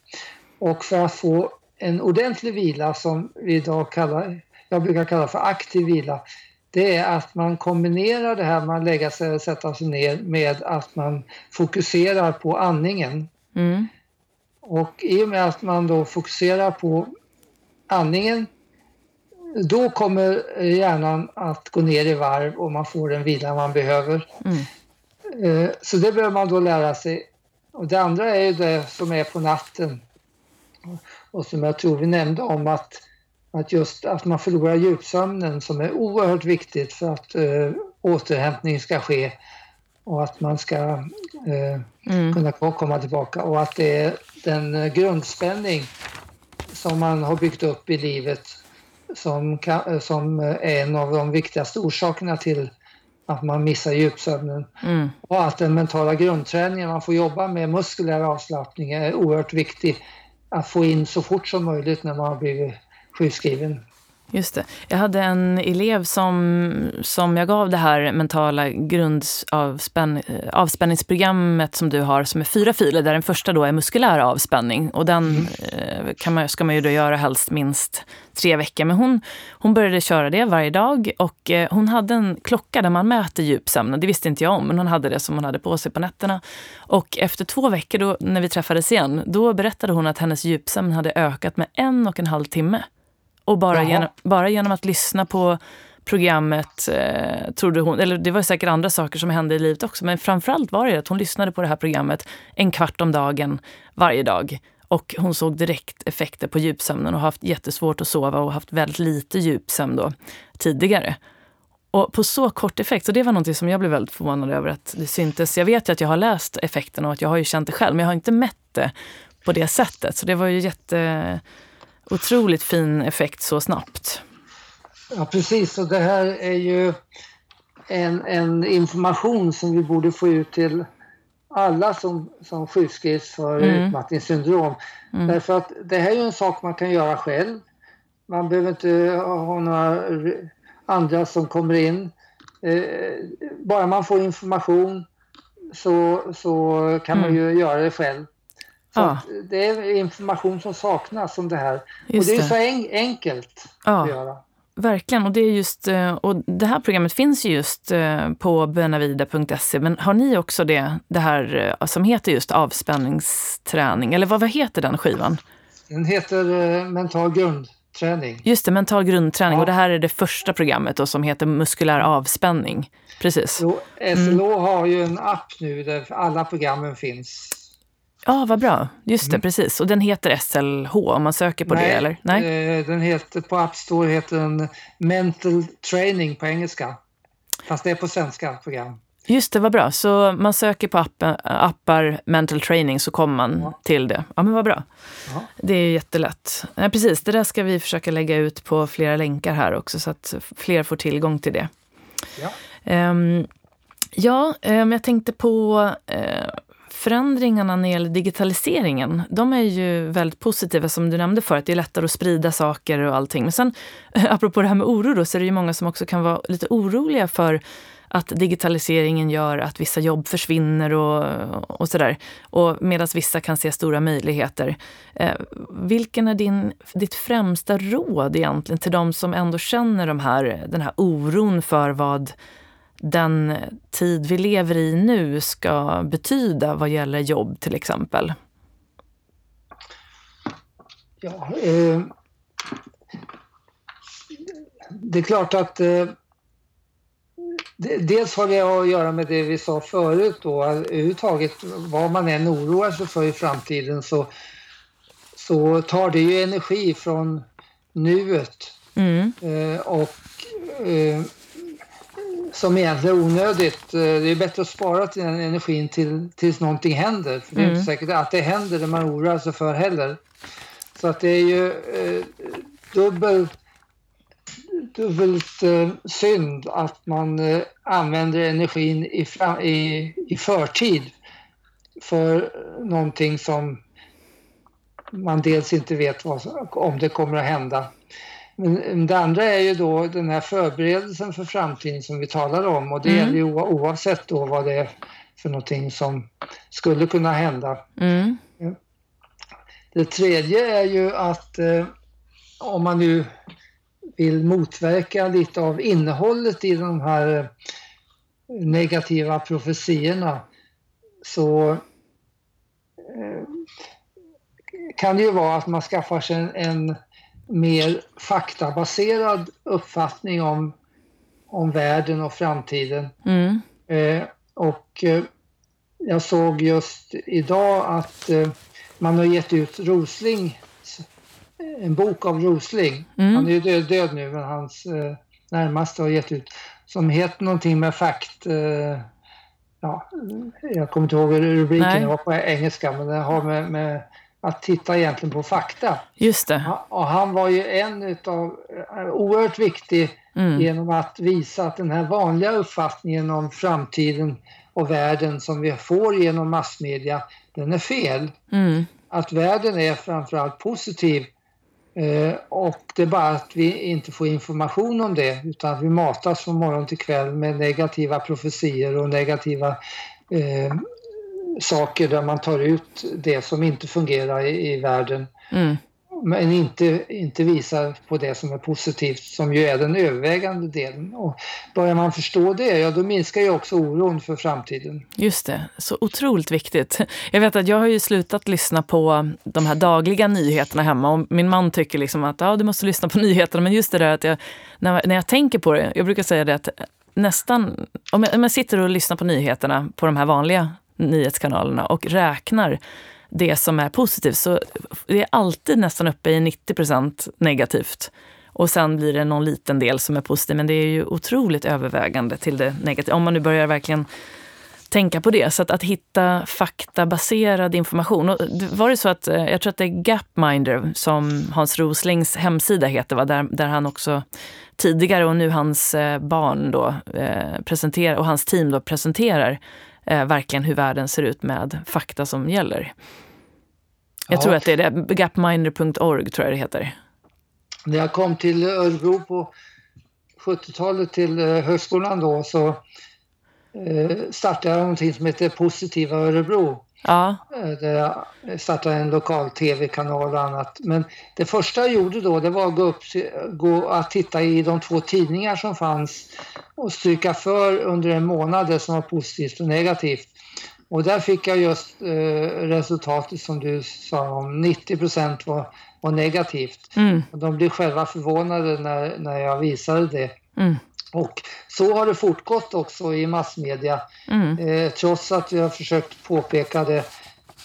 Och för att få en ordentlig vila som vi idag kallar jag brukar kalla för aktiv vila, det är att man kombinerar det här med att lägga sig och sätta sig ner med att man fokuserar på andningen. Mm. Och i och med att man då fokuserar på andningen då kommer hjärnan att gå ner i varv och man får den vila man behöver. Mm. Eh, så det behöver man då lära sig. Och det andra är ju det som är på natten och som jag tror vi nämnde om att att just att man förlorar djupsömnen som är oerhört viktigt för att eh, återhämtning ska ske och att man ska eh, mm. kunna komma tillbaka och att det är den grundspänning som man har byggt upp i livet som, kan, som är en av de viktigaste orsakerna till att man missar djupsömnen. Mm. Och att den mentala grundträningen man får jobba med, muskulär avslappning, är oerhört viktig att få in så fort som möjligt när man har blivit sjukskriven. Just det. Jag hade en elev som, som jag gav det här mentala grundavspänningsprogrammet som du har, som är fyra filer, där den första då är muskulär avspänning. Och den mm. Eh, kan man, ska man ju då göra helst minst tre veckor. Men hon, hon började köra det varje dag och eh, hon hade en klocka där man mäter djupsömnen. Det visste inte jag om, men hon hade det som hon hade på sig på nätterna. Och efter två veckor, då, när vi träffades igen, då berättade hon att hennes djupsömn hade ökat med en och en halv timme. Och bara, genom, bara genom att lyssna på, programmet, eh, trodde hon, eller det var säkert andra saker som hände i livet också, men framförallt var det att hon lyssnade på det här programmet en kvart om dagen varje dag. Och hon såg direkt effekter på djupsömnen och haft jättesvårt att sova och haft väldigt lite djupsömn då tidigare. Och på så kort effekt, så det var något som jag blev väldigt förvånad över att det syntes. Jag vet ju att jag har läst effekterna och att jag har ju känt det själv, men jag har inte mätt det på det sättet. Så det var ju jätte otroligt fin effekt så snabbt. Ja, precis. Och det här är ju en, en information som vi borde få ut till alla som, som sjukskrivs för mm. utmattningssyndrom. Mm. Därför att det här är ju en sak man kan göra själv. Man behöver inte ha några andra som kommer in. Eh, bara man får information så, så kan mm. man ju göra det själv. Ja. Det är information som saknas om det här. Just och det är det. så en, enkelt ja. att göra. Verkligen, och det, är just, eh, och det här programmet finns ju just eh, på bönavida.se. Men har ni också det, det här eh, som heter just avspänningsträning? Eller vad, vad heter den skivan? Den heter Mental grundträning. Just det, mental grundträning. Ja. Och det här är det första programmet då, som heter muskulär avspänning. Precis. Jo, SLO mm. har ju en app nu där alla programmen finns. Ja, vad bra. Just det, mm. precis. Och den heter SLH om man söker på Nej, det, eller? Nej, den heter, på App Store heter den Mental Training på engelska. Fast det är på svenska program. Just det, vad bra. Så man söker på appen, appar mental training så kommer man ja. till det. Ja, men vad bra. Ja. Det är jättelätt. Nej, precis, det där ska vi försöka lägga ut på flera länkar här också så att fler får tillgång till det. Ja, um, ja um, jag tänkte på uh, förändringarna när det gäller digitaliseringen, de är ju väldigt positiva som du nämnde för att det är lättare att sprida saker och allting. Men sen, apropå det här med oro då, så är det ju många som också kan vara lite oroliga för att digitaliseringen gör att vissa jobb försvinner och, och sådär. Medan vissa kan se stora möjligheter. Eh, vilken är din, ditt främsta råd egentligen till de som ändå känner de här, den här oron för vad den tid vi lever i nu ska betyda vad gäller jobb till exempel? Ja, eh, det är klart att eh, dels har det att göra med det vi sa förut då, överhuvudtaget vad man än oroar sig för i framtiden så, så tar det ju energi från nuet. Mm. Eh, och eh, som egentligen är onödigt. Eh, det är bättre att spara till den energin till, tills någonting händer. För det är mm. inte säkert att det händer det man oroar sig för heller. Så att det är ju eh, dubbel, dubbelt eh, synd att man eh, använder energin i, i, i förtid för någonting som man dels inte vet vad, om det kommer att hända men det andra är ju då den här förberedelsen för framtiden som vi talar om och det mm. gäller ju oavsett då vad det är för någonting som skulle kunna hända. Mm. Det tredje är ju att eh, om man nu vill motverka lite av innehållet i de här eh, negativa profetiorna så eh, kan det ju vara att man skaffar sig en, en mer faktabaserad uppfattning om, om världen och framtiden. Mm. Eh, och eh, jag såg just idag att eh, man har gett ut Rosling, en bok av Rosling. Mm. Han är ju död, död, nu, men hans eh, närmaste har gett ut, som heter någonting med fakt... Eh, ja, jag kommer inte ihåg rubriken, Nej. det var på engelska, men det har med, med att titta egentligen på fakta. Just det. Och han var ju en utav, eh, oerhört viktig mm. genom att visa att den här vanliga uppfattningen om framtiden och världen som vi får genom massmedia, den är fel. Mm. Att världen är framförallt positiv eh, och det är bara att vi inte får information om det utan att vi matas från morgon till kväll med negativa profetier och negativa eh, saker där man tar ut det som inte fungerar i, i världen. Mm. men inte, inte visar på det som är positivt som ju är den övervägande delen. Och börjar man förstå det, ja då minskar ju också oron för framtiden. Just det, så otroligt viktigt. Jag vet att jag har ju slutat lyssna på de här dagliga nyheterna hemma och min man tycker liksom att ja, du måste lyssna på nyheterna. Men just det där att jag, när, när jag tänker på det, jag brukar säga det att nästan, om jag, om jag sitter och lyssnar på nyheterna på de här vanliga nyhetskanalerna och räknar det som är positivt så det är alltid nästan uppe i 90% negativt. Och sen blir det någon liten del som är positiv, men det är ju otroligt övervägande till det negativa. Om man nu börjar verkligen tänka på det. Så att, att hitta faktabaserad information. Och var det så att, eh, jag tror att det är Gapminder som Hans Roslings hemsida heter, va? Där, där han också tidigare och nu hans eh, barn då eh, presenterar och hans team då presenterar eh, verkligen hur världen ser ut med fakta som gäller. Jag ja. tror att det är det. Gapminder.org tror jag det heter. När jag kom till Örebro på 70-talet till eh, högskolan då så eh, startade jag någonting som heter Positiva Örebro. Ja. Där jag startade en lokal tv-kanal och annat. Men det första jag gjorde då det var att gå, upp, gå att titta i de två tidningar som fanns och stryka för under en månad det som var positivt och negativt. Och där fick jag just eh, resultatet som du sa om 90 procent var, var negativt. Mm. Och de blev själva förvånade när, när jag visade det. Mm. Och så har det fortgått också i massmedia. Mm. Eh, trots att jag försökt påpeka det.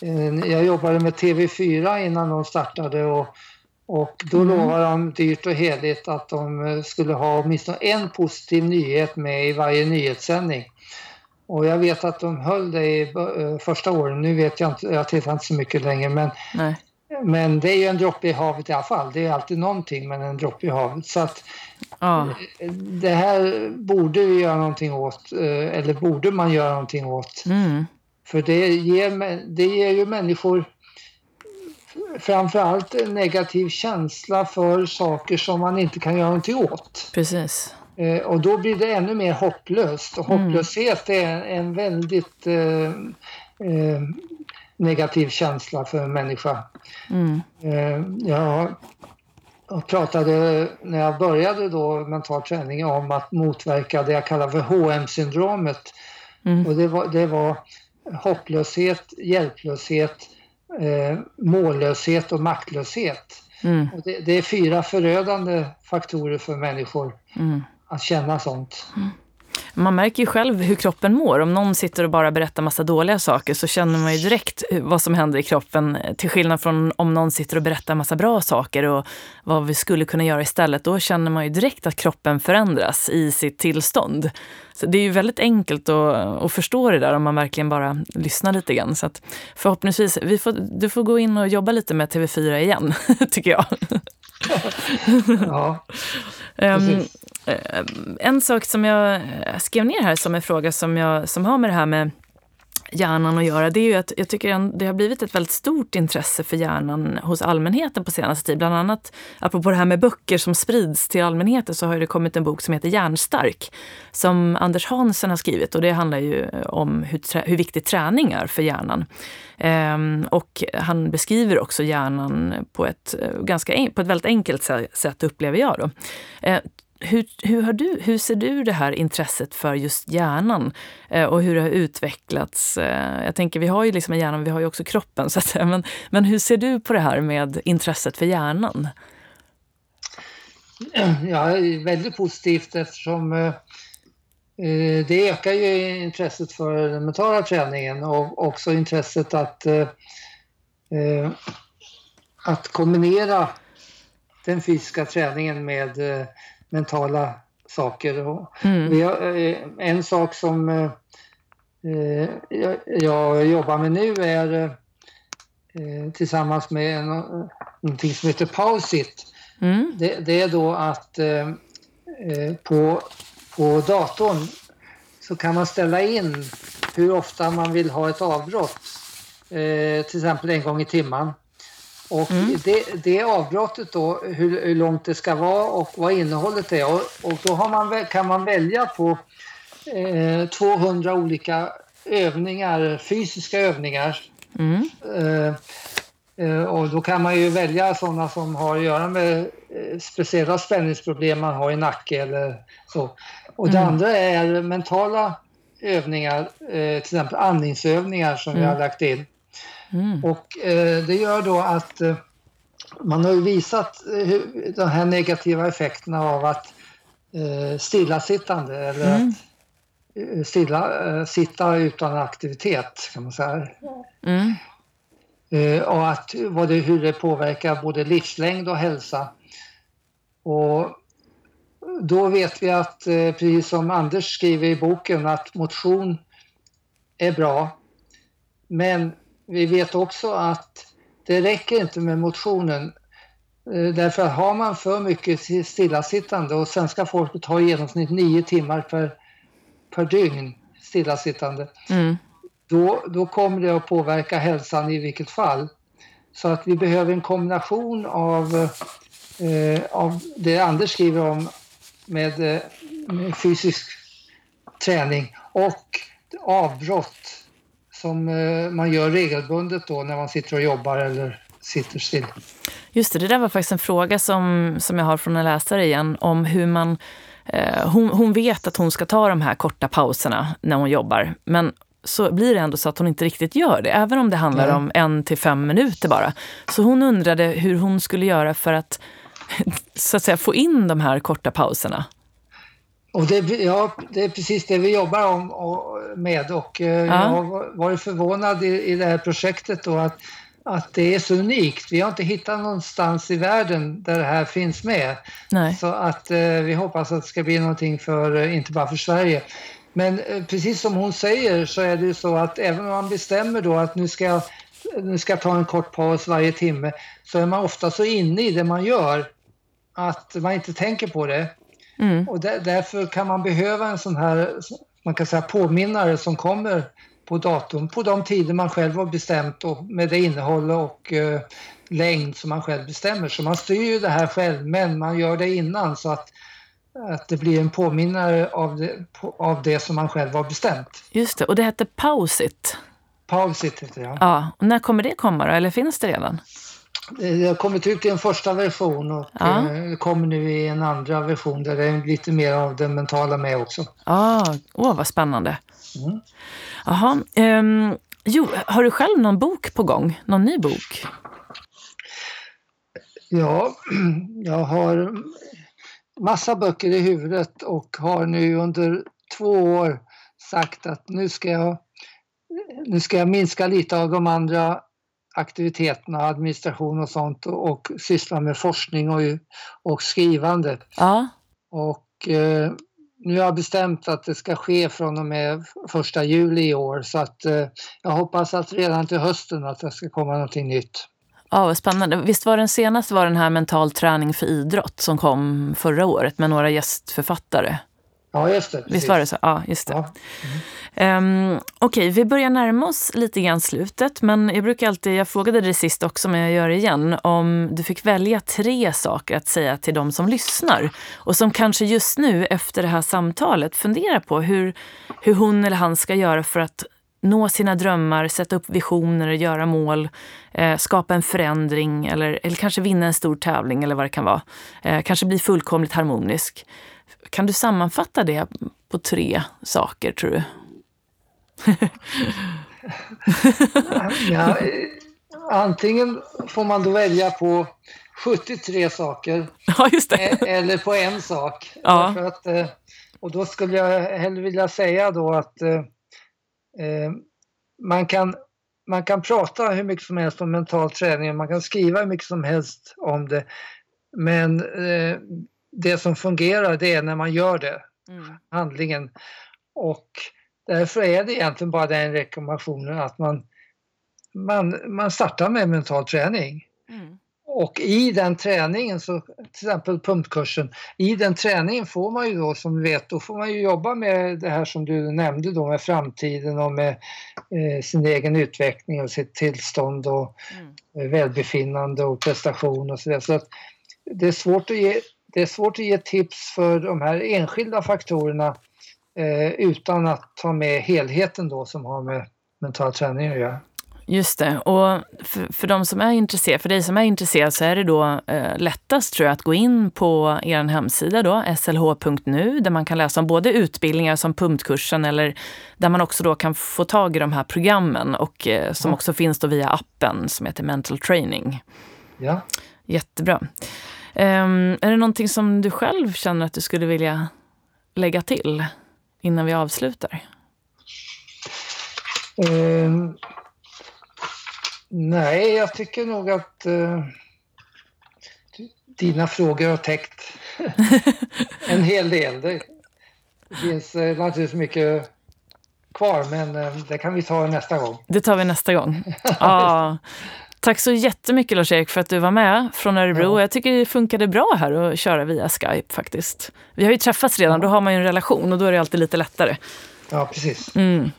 Eh, jag jobbade med TV4 innan de startade och, och då mm. lovade de dyrt och heligt att de eh, skulle ha åtminstone en positiv nyhet med i varje nyhetssändning. Och jag vet att de höll det i eh, första åren. Nu vet jag inte, jag tittar inte så mycket längre men Nej. Men det är ju en droppe i havet i alla fall. Det är alltid någonting men en droppe i havet. Så att ja. det här borde vi göra någonting åt, eh, eller borde man göra någonting åt. Mm. För det ger, det ger ju människor framförallt en negativ känsla för saker som man inte kan göra någonting åt. Precis. Eh, och då blir det ännu mer hopplöst. Och mm. hopplöshet är en väldigt eh, eh, negativ känsla för en människa. Mm. Eh, jag pratade när jag började då mental träning om att motverka det jag kallar för HM-syndromet. Mm. Och det var, det var hopplöshet, hjälplöshet, eh, mållöshet och maktlöshet. Mm. Och det, det, är fyra förödande faktorer för människor mm. att känna sånt. Man märker ju själv hur kroppen mår. Om någon sitter och bara berättar massa dåliga saker så känner man ju direkt vad som händer i kroppen. Till skillnad från om någon sitter och berättar massa bra saker och vad vi skulle kunna göra istället. Då känner man ju direkt att kroppen förändras i sitt tillstånd. Så det är ju väldigt enkelt att, att förstå det där om man verkligen bara lyssnar lite grann. Så att förhoppningsvis, vi får, du får gå in och jobba lite med TV4 igen, tycker jag. ja, um, en sak som jag skrev ner här som en fråga som, jag, som har med det här med hjärnan att göra, det är ju att jag tycker att det har blivit ett väldigt stort intresse för hjärnan hos allmänheten på senaste tid. Bland annat, apropå det här med böcker som sprids till allmänheten, så har det kommit en bok som heter Hjärnstark, som Anders Hansen har skrivit. Och det handlar ju eh, om hur, hur viktig träning är för hjärnan. Ehm, och han beskriver också hjärnan på ett, eh, ganska, på ett väldigt enkelt sätt, upplever jag. Då. Ehm, hur, hur, har du, hur ser du det här intresset för just hjärnan eh, och hur det har utvecklats? Eh, jag tänker, vi har ju liksom hjärnan, vi har ju också kroppen. Så att säga. Men, men hur ser du på det här med intresset för hjärnan? Ja, väldigt positivt eftersom eh, eh, det ökar ju intresset för den mentala träningen och också intresset att, eh, eh att kombinera den fysiska träningen med eh, mentala saker. Och mm. har, eh, en sak som eh, eh, jag, jag, jobbar med nu är tillsammans med någonting som heter Pausit. Mm. Det, det, är då att på, på datorn så kan man ställa in hur ofta man vill ha ett avbrott. till exempel en gång i timmen. Och mm. det, det avbrottet då, hur, hur, långt det ska vara och vad innehållet är. Och, och då man, kan man välja på eh, 200 olika övningar, fysiska övningar. Mm. Eh, Eh, och då kan man ju välja sådana som har att göra med eh, speciella spänningsproblem man har i nacke eller så. Och det Mm. andra är mentala övningar, eh, till exempel andningsövningar som vi Mm. har lagt in. Mm. Och eh, det gör då att eh, man har ju visat eh, hur, de här negativa effekterna av att eh, stillasittande eller Mm. att eh, stilla, eh, sitta utan aktivitet kan man säga. Mm. Och att, vad det, hur det påverkar både livslängd och hälsa. Och då vet vi att, precis som Anders skriver i boken, att motion är bra. Men vi vet också att det räcker inte med motionen. Eh, Därför att har man för mycket stillasittande och svenska folket har i genomsnitt nio timmar per, per dygn stillasittande Mm. då, då kommer det att påverka hälsan i vilket fall. Så att vi behöver en kombination av, eh, av det Anders skriver om med, eh, med fysisk träning och avbrott som eh, man gör regelbundet då när man sitter och jobbar eller sitter still. Just det, det där var faktiskt en fråga som, som jag har från en läsare igen om hur man... Eh, hon, hon vet att hon ska ta de här korta pauserna när hon jobbar, men så blir det ändå så att hon inte riktigt gör det, även om det handlar Nej. om en till fem minuter bara. Så hon undrade hur hon skulle göra för att, så att säga, få in de här korta pauserna. Och det, ja, det är precis det vi jobbar om, och, med och eh, jag har varit förvånad i, i det här projektet då att, att det är så unikt. Vi har inte hittat någonstans i världen där det här finns med. Nej. Så att eh, vi hoppas att det ska bli någonting för, eh, inte bara för Sverige. Men eh, precis som hon säger så är det ju så att även om man bestämmer då att nu ska, jag- nu ska ta en kort paus varje timme så är man ofta så inne i det man gör att man inte tänker på det. Mm. Och där, därför kan man behöva en sån här man kan säga påminnare som kommer på datorn på de tider man själv har bestämt och med det innehåll och eh, längd som man själv bestämmer. Så man styr ju det här själv men man gör det innan så att, att det blir en påminnare av det, på, av det som man själv har bestämt. Just det, och det hette Pausit. Pausit heter det. Ja. Ja, och när kommer det komma då, eller finns det redan? Det har kommit ut i en första version och Ja. eh, kommer nu i en andra version där det är lite mer av det mentala med också. Ah, åh, vad spännande. Mm. Jaha, ehm, jo, har du själv någon bok på gång? Någon ny bok? Ja, jag har massa böcker i huvudet och har nu under två år sagt att nu ska jag, nu ska jag minska lite av de andra aktiviteterna, administration och sånt och, syssla med forskning och, och skrivande. Ja, Och eh, nu har jag bestämt att det ska ske från och med första juli i år så att eh, jag hoppas att redan till hösten att det ska komma någonting nytt. ja vad spännande. Visst var den senaste var den här mental träning för idrott som kom förra året med några gästförfattare? Ja, just det. Visst var det så? Ja, just det. Ja. Um, Okej, vi börjar närma oss lite grann slutet, men jag brukar alltid, jag frågade dig sist också, men jag gör det igen, om du fick välja tre saker att säga till de som lyssnar och som kanske just nu efter det här samtalet funderar på hur, hur hon eller han ska göra för att nå sina drömmar, sätta upp visioner, göra mål, eh, skapa en förändring eller, eller kanske vinna en stor tävling eller vad det kan vara. Eh, kanske bli fullkomligt harmonisk. Kan du sammanfatta det på tre saker, tror du? Ja, eh, antingen får man då välja på 73 saker Ja, e- eller på en sak. Ja. Att, eh, och då skulle jag hellre vilja säga då att eh, eh, man, kan, man kan prata hur mycket som helst om mental träning, man kan skriva hur mycket som helst om det. Men eh, det som fungerar det är när man gör det, Mm. handlingen. Och därför är det egentligen bara den rekommendationen att man, man, man startar med mental träning. Mm. Och i den träningen, så, till exempel pumpkursen, i den träningen får man ju då som vi vet, då får man ju jobba med det här som du nämnde då med framtiden och med eh, sin egen utveckling och sitt tillstånd och Mm. välbefinnande och prestation och så vidare. Så att det är svårt att ge, det är svårt att ge tips för de här enskilda faktorerna eh, utan att ta med helheten då som har med mental träning att göra. Just det. Och för, för de som är intresserade, för dig som är intresserad så är det då eh, lättast tror jag att gå in på er hemsida då, slh.nu, där man kan läsa om både utbildningar som pumpkursen eller där man också då kan få tag i de här programmen och eh, som ja. också finns då via appen som heter Mental Training. Ja. Jättebra. Um, är det någonting som du själv känner att du skulle vilja lägga till innan vi avslutar? Um, nej, jag tycker nog att uh, dina frågor har täckt en hel del. Det, finns uh, naturligtvis mycket kvar, men uh, det kan vi ta nästa gång. Det tar vi nästa gång. ja. Tack så jättemycket Lars-Erik för att du var med från Örebro. Ja. Jag tycker det funkade bra här att köra via Skype faktiskt. Vi har ju träffats redan, då har man ju en relation och då är det alltid lite lättare. Ja, precis. Mm.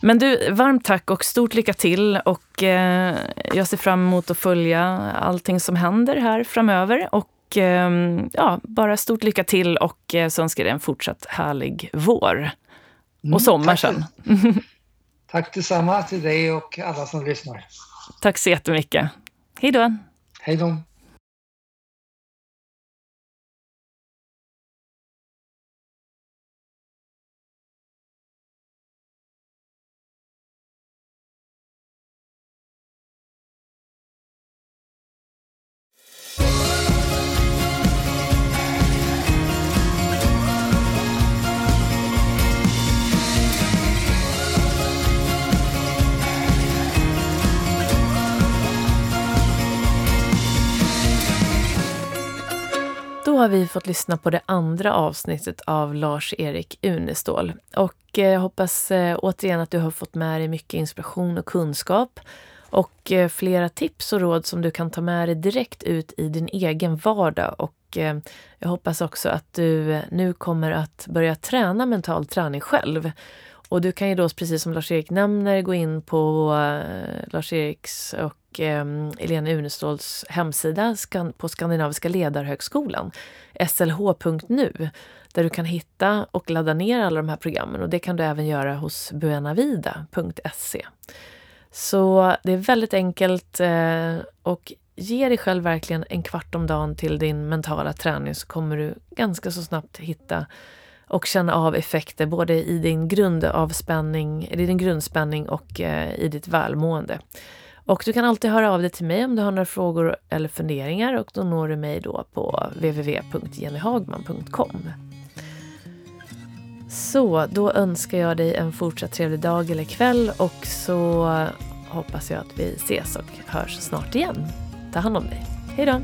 Men du, varmt tack och stort lycka till. Och eh, jag ser fram emot att följa allting som händer här framöver. Och eh, ja, bara stort lycka till och eh, så önskar jag dig en fortsatt härlig vår. Mm, och sommar tack sen. tack detsamma till dig och alla som lyssnar. Tack så jättemycket. Hej då. Hej då. Då har vi fått lyssna på det andra avsnittet av Lars-Erik Unestål. Och eh, jag hoppas eh, återigen att du har fått med dig mycket inspiration och kunskap och eh, flera tips och råd som du kan ta med dig direkt ut i din egen vardag. Och jag hoppas också att du nu kommer att börja träna mental träning själv. Och du kan ju då, precis som Lars-Erik nämner, gå in på Lars-Eriks och eh, Elena Uneståls hemsida på Skandinaviska ledarhögskolan, slh.nu, där du kan hitta och ladda ner alla de här programmen. Och det kan du även göra hos buenavida.se. Så det är väldigt enkelt eh, och ge dig själv verkligen en kvart om dagen till din mentala träning så kommer du ganska så snabbt hitta och känna av effekter både i din grundavspänning, i din grundspänning och eh, i ditt välmående. Och du kan alltid höra av dig till mig om du har några frågor eller funderingar och då når du mig då på www.jennyhagman.com. Så då önskar jag dig en fortsatt trevlig dag eller kväll och så hoppas jag att vi ses och hörs snart igen. Ta hand om dig. Hej då!